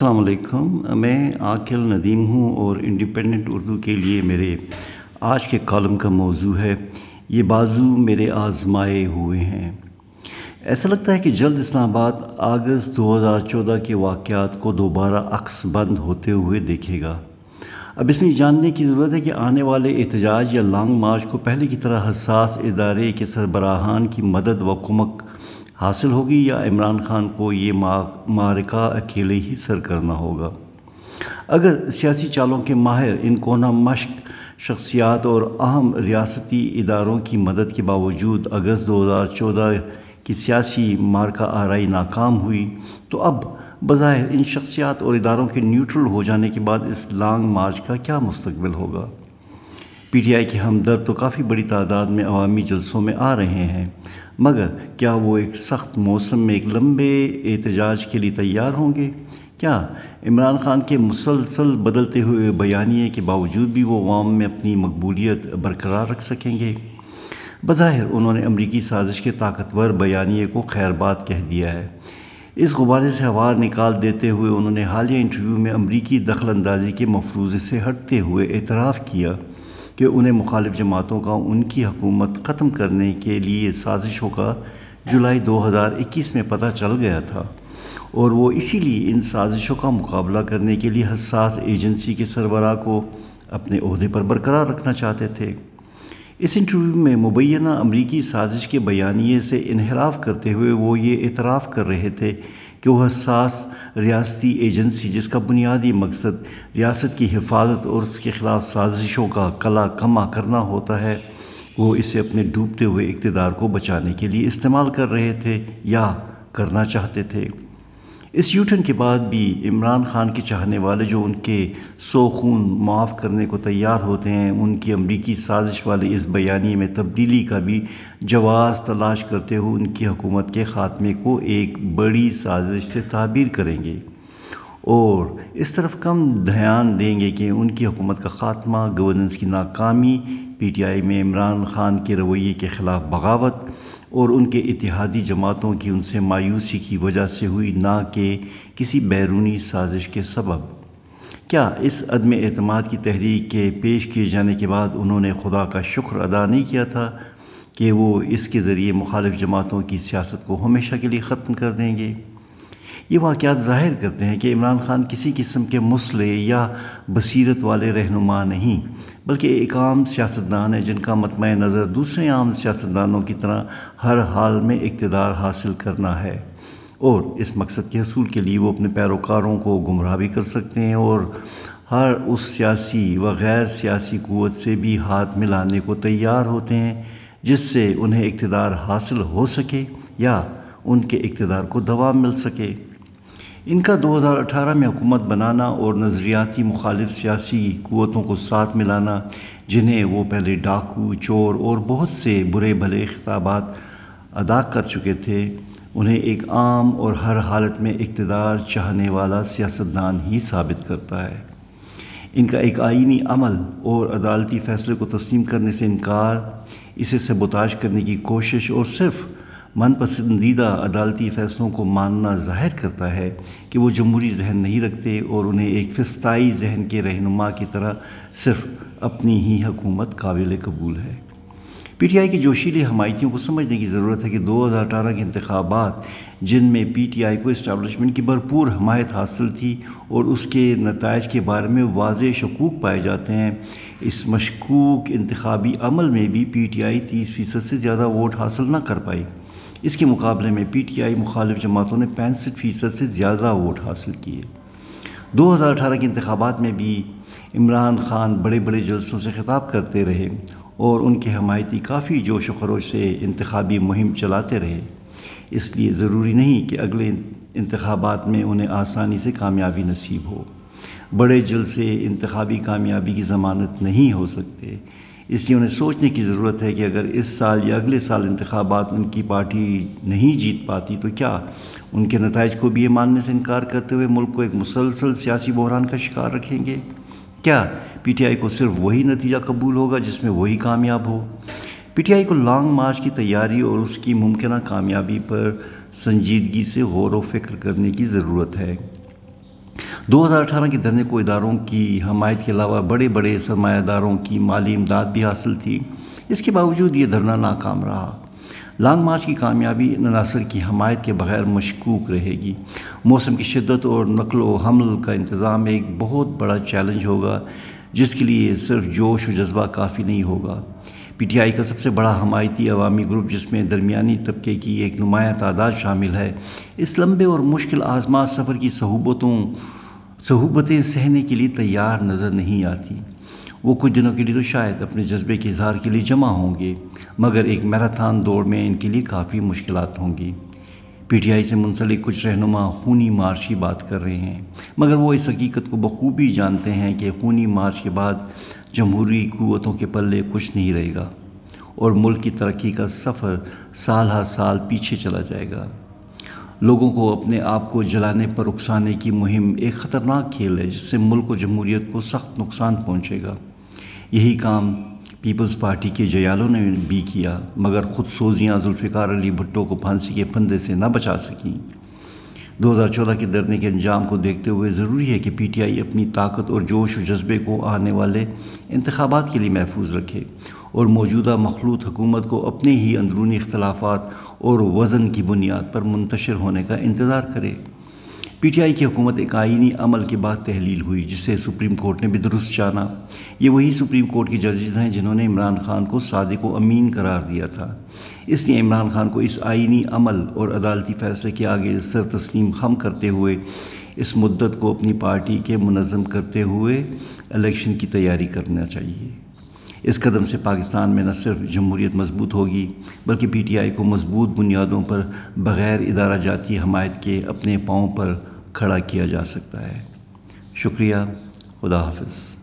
السلام علیکم۔ میں عاقل ندیم ہوں اور انڈیپینڈنٹ اردو کے لیے میرے آج کے کالم کا موضوع ہے۔ یہ بازو میرے آزمائے ہوئے ہیں۔ ایسا لگتا ہے کہ جلد اسلام آباد اگست دو ہزار چودہ کے واقعات کو دوبارہ عکس بند ہوتے ہوئے دیکھے گا۔ اب اس میں جاننے کی ضرورت ہے کہ آنے والے احتجاج یا لانگ مارچ کو پہلے کی طرح حساس ادارے کے سربراہان کی مدد و کمک حاصل ہوگی یا عمران خان کو یہ معرکہ اکیلے ہی سر کرنا ہوگا؟ اگر سیاسی چالوں کے ماہر ان کونا مشق شخصیات اور اہم ریاستی اداروں کی مدد کے باوجود اگست دو ہزار چودہ کی سیاسی مارکہ آرائی ناکام ہوئی، تو اب بظاہر ان شخصیات اور اداروں کے نیوٹرل ہو جانے کے بعد اس لانگ مارچ کا کیا مستقبل ہوگا؟ پی ٹی آئی کے ہمدرد تو کافی بڑی تعداد میں عوامی جلسوں میں آ رہے ہیں، مگر کیا وہ ایک سخت موسم میں ایک لمبے احتجاج کے لیے تیار ہوں گے؟ کیا عمران خان کے مسلسل بدلتے ہوئے بیانیے کے باوجود بھی وہ عوام میں اپنی مقبولیت برقرار رکھ سکیں گے؟ بظاہر انہوں نے امریکی سازش کے طاقتور بیانیے کو خیر بات کہہ دیا ہے۔ اس غبارے سے ہوا نکال دیتے ہوئے انہوں نے حالیہ انٹرویو میں امریکی دخل اندازی کے مفروضے سے ہٹتے ہوئے اعتراف کیا۔ کہ انہیں مخالف جماعتوں کا ان کی حکومت ختم کرنے کے لیے سازشوں کا جولائی دو ہزار اکیس میں پتہ چل گیا تھا۔ اور وہ اسی لیے ان سازشوں کا مقابلہ کرنے کے لیے حساس ایجنسی کے سربراہ کو اپنے عہدے پر برقرار رکھنا چاہتے تھے۔ اس انٹرویو میں مبینہ امریکی سازش کے بیانیے سے انحراف کرتے ہوئے وہ یہ اعتراف کر رہے تھے کہ وہ حساس ریاستی ایجنسی جس کا بنیادی مقصد ریاست کی حفاظت اور اس کے خلاف سازشوں کا کلا کما کرنا ہوتا ہے، وہ اسے اپنے ڈوبتے ہوئے اقتدار کو بچانے کے لیے استعمال کر رہے تھے یا کرنا چاہتے تھے۔ اس یوٹن کے بعد بھی عمران خان کے چاہنے والے جو ان کے سو خون معاف کرنے کو تیار ہوتے ہیں، ان کی امریکی سازش والے اس بیانیے میں تبدیلی کا بھی جواز تلاش کرتے ہوئے ان کی حکومت کے خاتمے کو ایک بڑی سازش سے تعبیر کریں گے۔ اور اس طرف کم دھیان دیں گے کہ ان کی حکومت کا خاتمہ گورننس کی ناکامی، پی ٹی آئی میں عمران خان کے رویے کے خلاف بغاوت اور ان کے اتحادی جماعتوں کی ان سے مایوسی کی وجہ سے ہوئی نہ کہ کسی بیرونی سازش کے سبب۔ کیا اس عدم اعتماد کی تحریک کے پیش کیے جانے کے بعد انہوں نے خدا کا شکر ادا نہیں کیا تھا کہ وہ اس کے ذریعے مخالف جماعتوں کی سیاست کو ہمیشہ کے لیے ختم کر دیں گے؟ یہ واقعات ظاہر کرتے ہیں کہ عمران خان کسی قسم کے مسئلے یا بصیرت والے رہنما نہیں، بلکہ ایک عام سیاستدان ہے جن کا مطمع نظر دوسرے عام سیاستدانوں کی طرح ہر حال میں اقتدار حاصل کرنا ہے۔ اور اس مقصد کے حصول کے لیے وہ اپنے پیروکاروں کو گمراہ بھی کر سکتے ہیں اور ہر اس سیاسی و غیر سیاسی قوت سے بھی ہاتھ ملانے کو تیار ہوتے ہیں، جس سے انہیں اقتدار حاصل ہو سکے یا ان کے اقتدار کو دوام مل سکے۔ ان کا دو ہزار اٹھارہ میں حکومت بنانا اور نظریاتی مخالف سیاسی قوتوں کو ساتھ ملانا، جنہیں وہ پہلے ڈاکو، چور اور بہت سے برے بھلے خطابات ادا کر چکے تھے، انہیں ایک عام اور ہر حالت میں اقتدار چاہنے والا سیاستدان ہی ثابت کرتا ہے۔ ان کا ایک آئینی عمل اور عدالتی فیصلے کو تسلیم کرنے سے انکار، اسے سبوتاش کرنے کی کوشش اور صرف من پسندیدہ عدالتی فیصلوں کو ماننا ظاہر کرتا ہے کہ وہ جمہوری ذہن نہیں رکھتے اور انہیں ایک فستائی ذہن کے رہنما کی طرح صرف اپنی ہی حکومت قابل قبول ہے۔ پی ٹی آئی کے جوشیلے حمایتیوں کو سمجھنے کی ضرورت ہے کہ دو ہزار اٹھارہ کے انتخابات، جن میں پی ٹی آئی کو اسٹیبلشمنٹ کی بھرپور حمایت حاصل تھی اور اس کے نتائج کے بارے میں واضح شکوک پائے جاتے ہیں، اس مشکوک انتخابی عمل میں بھی پی ٹی آئی تیس فیصد سے زیادہ ووٹ حاصل نہ کر پائی۔ اس کے مقابلے میں پی ٹی آئی مخالف جماعتوں نے پینسٹھ فیصد سے زیادہ ووٹ حاصل کیے۔ دو ہزار اٹھارہ کے انتخابات میں بھی عمران خان بڑے بڑے جلسوں سے خطاب کرتے رہے اور ان کے حمایتی کافی جوش و خروش سے انتخابی مہم چلاتے رہے۔ اس لیے ضروری نہیں کہ اگلے انتخابات میں انہیں آسانی سے کامیابی نصیب ہو۔ بڑے جلسے انتخابی کامیابی کی ضمانت نہیں ہو سکتے۔ اس لیے انہیں سوچنے کی ضرورت ہے کہ اگر اس سال یا اگلے سال انتخابات ان کی پارٹی نہیں جیت پاتی تو کیا ان کے نتائج کو بھی یہ ماننے سے انکار کرتے ہوئے ملک کو ایک مسلسل سیاسی بحران کا شکار رکھیں گے؟ کیا پی ٹی آئی کو صرف وہی نتیجہ قبول ہوگا جس میں وہی کامیاب ہو؟ پی ٹی آئی کو لانگ مارچ کی تیاری اور اس کی ممکنہ کامیابی پر سنجیدگی سے غور و فکر کرنے کی ضرورت ہے۔ دو ہزار اٹھارہ کے دھرنے کو اداروں کی حمایت کے علاوہ بڑے بڑے سرمایہ داروں کی مالی امداد بھی حاصل تھی۔ اس کے باوجود یہ دھرنا ناکام رہا۔ لانگ مارچ کی کامیابی عناصر کی حمایت کے بغیر مشکوک رہے گی۔ موسم کی شدت اور نقل و حمل کا انتظام ایک بہت بڑا چیلنج ہوگا، جس کے لیے صرف جوش و جذبہ کافی نہیں ہوگا۔ پی ٹی آئی کا سب سے بڑا حمایتی عوامی گروپ، جس میں درمیانی طبقے کی ایک نمایاں تعداد شامل ہے، اس لمبے اور مشکل آزماز سفر کی صحوبتوں صحوبتیں سہنے کے لیے تیار نظر نہیں آتی۔ وہ کچھ دنوں کے لیے تو شاید اپنے جذبے کے اظہار کے لیے جمع ہوں گے، مگر ایک میراتھان دوڑ میں ان کے لیے کافی مشکلات ہوں گی۔ پی ٹی آئی سے منسلک کچھ رہنما خونی مارچ کی بات کر رہے ہیں، مگر وہ اس حقیقت کو بخوبی جانتے ہیں کہ خونی مارچ کے بعد جمہوری قوتوں کے پلے کچھ نہیں رہے گا اور ملک کی ترقی کا سفر سال ہر سال پیچھے چلا جائے گا۔ لوگوں کو اپنے آپ کو جلانے پر اکسانے کی مہم ایک خطرناک کھیل ہے، جس سے ملک و جمہوریت کو سخت نقصان پہنچے گا۔ یہی کام پیپلز پارٹی کے جیالوں نے بھی کیا، مگر خود سوزیاں ذوالفقار علی بھٹو کو پھانسی کے پھندے سے نہ بچا سکیں۔ دو ہزار چودہ کے دھرنے کے انجام کو دیکھتے ہوئے ضروری ہے کہ پی ٹی آئی اپنی طاقت اور جوش و جذبے کو آنے والے انتخابات کے لیے محفوظ رکھے۔ اور موجودہ مخلوط حکومت کو اپنے ہی اندرونی اختلافات اور وزن کی بنیاد پر منتشر ہونے کا انتظار کرے۔ پی ٹی آئی کی حکومت ایک آئینی عمل کے بعد تحلیل ہوئی، جسے سپریم کورٹ نے بھی درست جانا۔ یہ وہی سپریم کورٹ کی ججز ہیں جنہوں نے عمران خان کو صادق و امین قرار دیا تھا۔ اس لیے عمران خان کو اس آئینی عمل اور عدالتی فیصلے کے آگے سر تسلیم خم کرتے ہوئے، اس مدت کو اپنی پارٹی کے منظم کرتے ہوئے الیکشن کی تیاری کرنا چاہیے۔ اس قدم سے پاکستان میں نہ صرف جمہوریت مضبوط ہوگی، بلکہ پی ٹی آئی کو مضبوط بنیادوں پر بغیر ادارہ جاتی حمایت کے اپنے پاؤں پر کھڑا کیا جا سکتا ہے۔ شکریہ، خدا حافظ۔